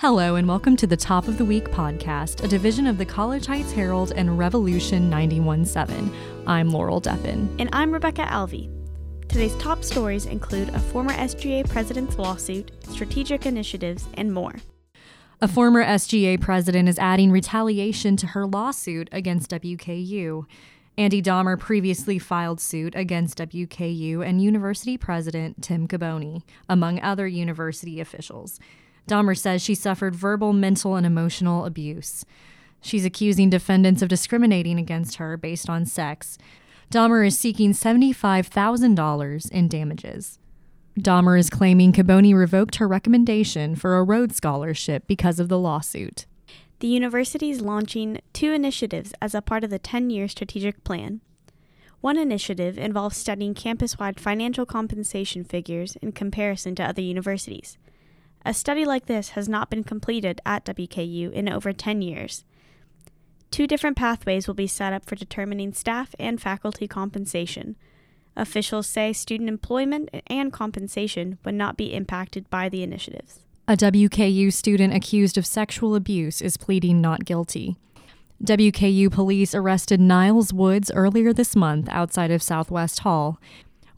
Hello, and welcome to the Top of the Week podcast, a division of the College Heights Herald and Revolution 917. I'm Laurel Deppen. And I'm Rebecca Alvey. Today's top stories include a former SGA president's lawsuit, strategic initiatives, and more. A former SGA president is adding retaliation to her lawsuit against WKU. Andi Dahmer previously filed suit against WKU and university president Tim Caboni, among other university officials. Dahmer says she suffered verbal, mental, and emotional abuse. She's accusing defendants of discriminating against her based on sex. Dahmer is seeking $75,000 in damages. Dahmer is claiming Caboni revoked her recommendation for a Rhodes Scholarship because of the lawsuit. The university is launching two initiatives as a part of the 10 year strategic plan. One initiative involves studying campus wide financial compensation figures in comparison to other universities. A study like this has not been completed at WKU in over 10 years. Two different pathways will be set up for determining staff and faculty compensation. Officials say student employment and compensation would not be impacted by the initiatives. A WKU student accused of sexual abuse is pleading not guilty. WKU police arrested Niles Woods earlier this month outside of Southwest Hall.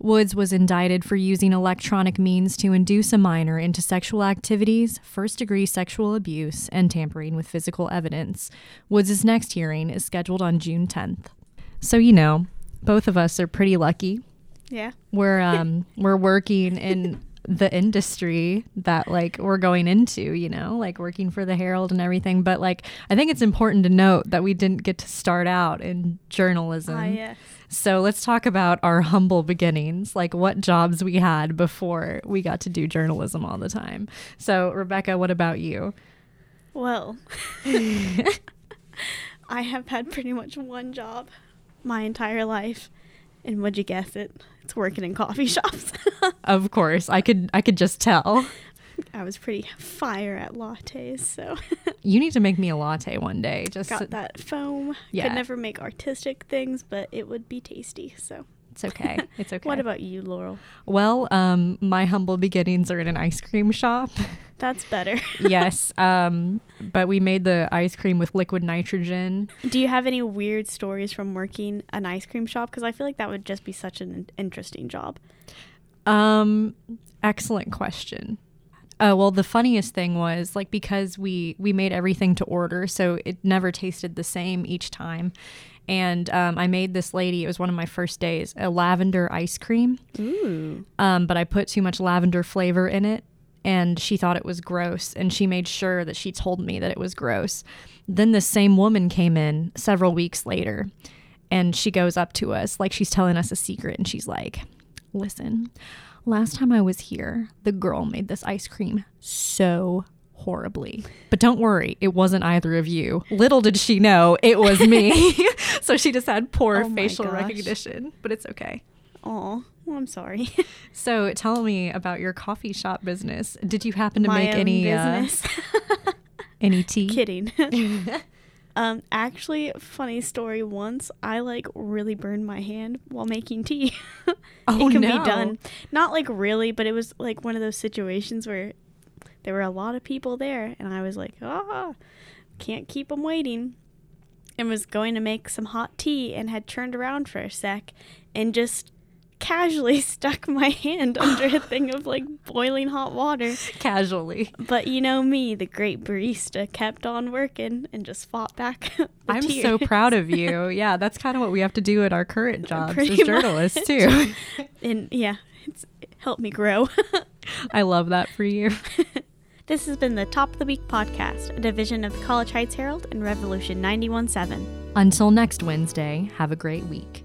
Woods was indicted for using electronic means to induce a minor into sexual activities, first degree sexual abuse, and tampering with physical evidence. Woods' next hearing is scheduled on June 10th. So, you know, both of us are pretty lucky. Yeah. We're um we're working in the industry that like we're going into, you know, like working for the Herald and everything. But like, I think it's important to note that we didn't get to start out in journalism. Ah, yes. So let's talk about our humble beginnings, like what jobs we had before we got to do journalism all the time. So, Rebecca, what about you? Well, I have had pretty much one job my entire life. And would you guess it? It's working in coffee shops. of course, I could I could just tell. I was pretty fire at lattes, so you need to make me a latte one day. Just got that foam. Yeah. Could never make artistic things, but it would be tasty. So it's okay. It's okay. what about you, Laurel? Well, um, my humble beginnings are in an ice cream shop. That's better. yes. Um, but we made the ice cream with liquid nitrogen. Do you have any weird stories from working an ice cream shop? Because I feel like that would just be such an interesting job. Um, excellent question. Uh, well, the funniest thing was like because we we made everything to order, so it never tasted the same each time. And um, I made this lady. It was one of my first days. A lavender ice cream. Ooh. Um, but I put too much lavender flavor in it, and she thought it was gross. And she made sure that she told me that it was gross. Then the same woman came in several weeks later, and she goes up to us like she's telling us a secret, and she's like, "Listen." Last time I was here, the girl made this ice cream so horribly. But don't worry, it wasn't either of you. Little did she know it was me. so she just had poor Oh facial gosh. recognition, but it's okay. Oh, well, I'm sorry. So tell me about your coffee shop business. Did you happen to My make any uh, any tea? Kidding. um, actually, funny story. Once I like really burned my hand while making tea. Oh, it can no. be done. Not like really, but it was like one of those situations where there were a lot of people there, and I was like, ah, can't keep them waiting. And was going to make some hot tea and had turned around for a sec and just casually stuck my hand under a thing of like boiling hot water. Casually. But you know me, the great barista kept on working and just fought back. I'm so proud of you. Yeah, that's kind of what we have to do at our current jobs Pretty as journalists much. too. And yeah, it's it helped me grow. I love that for you. this has been the Top of the Week podcast, a division of the College Heights Herald and Revolution 917. Until next Wednesday, have a great week.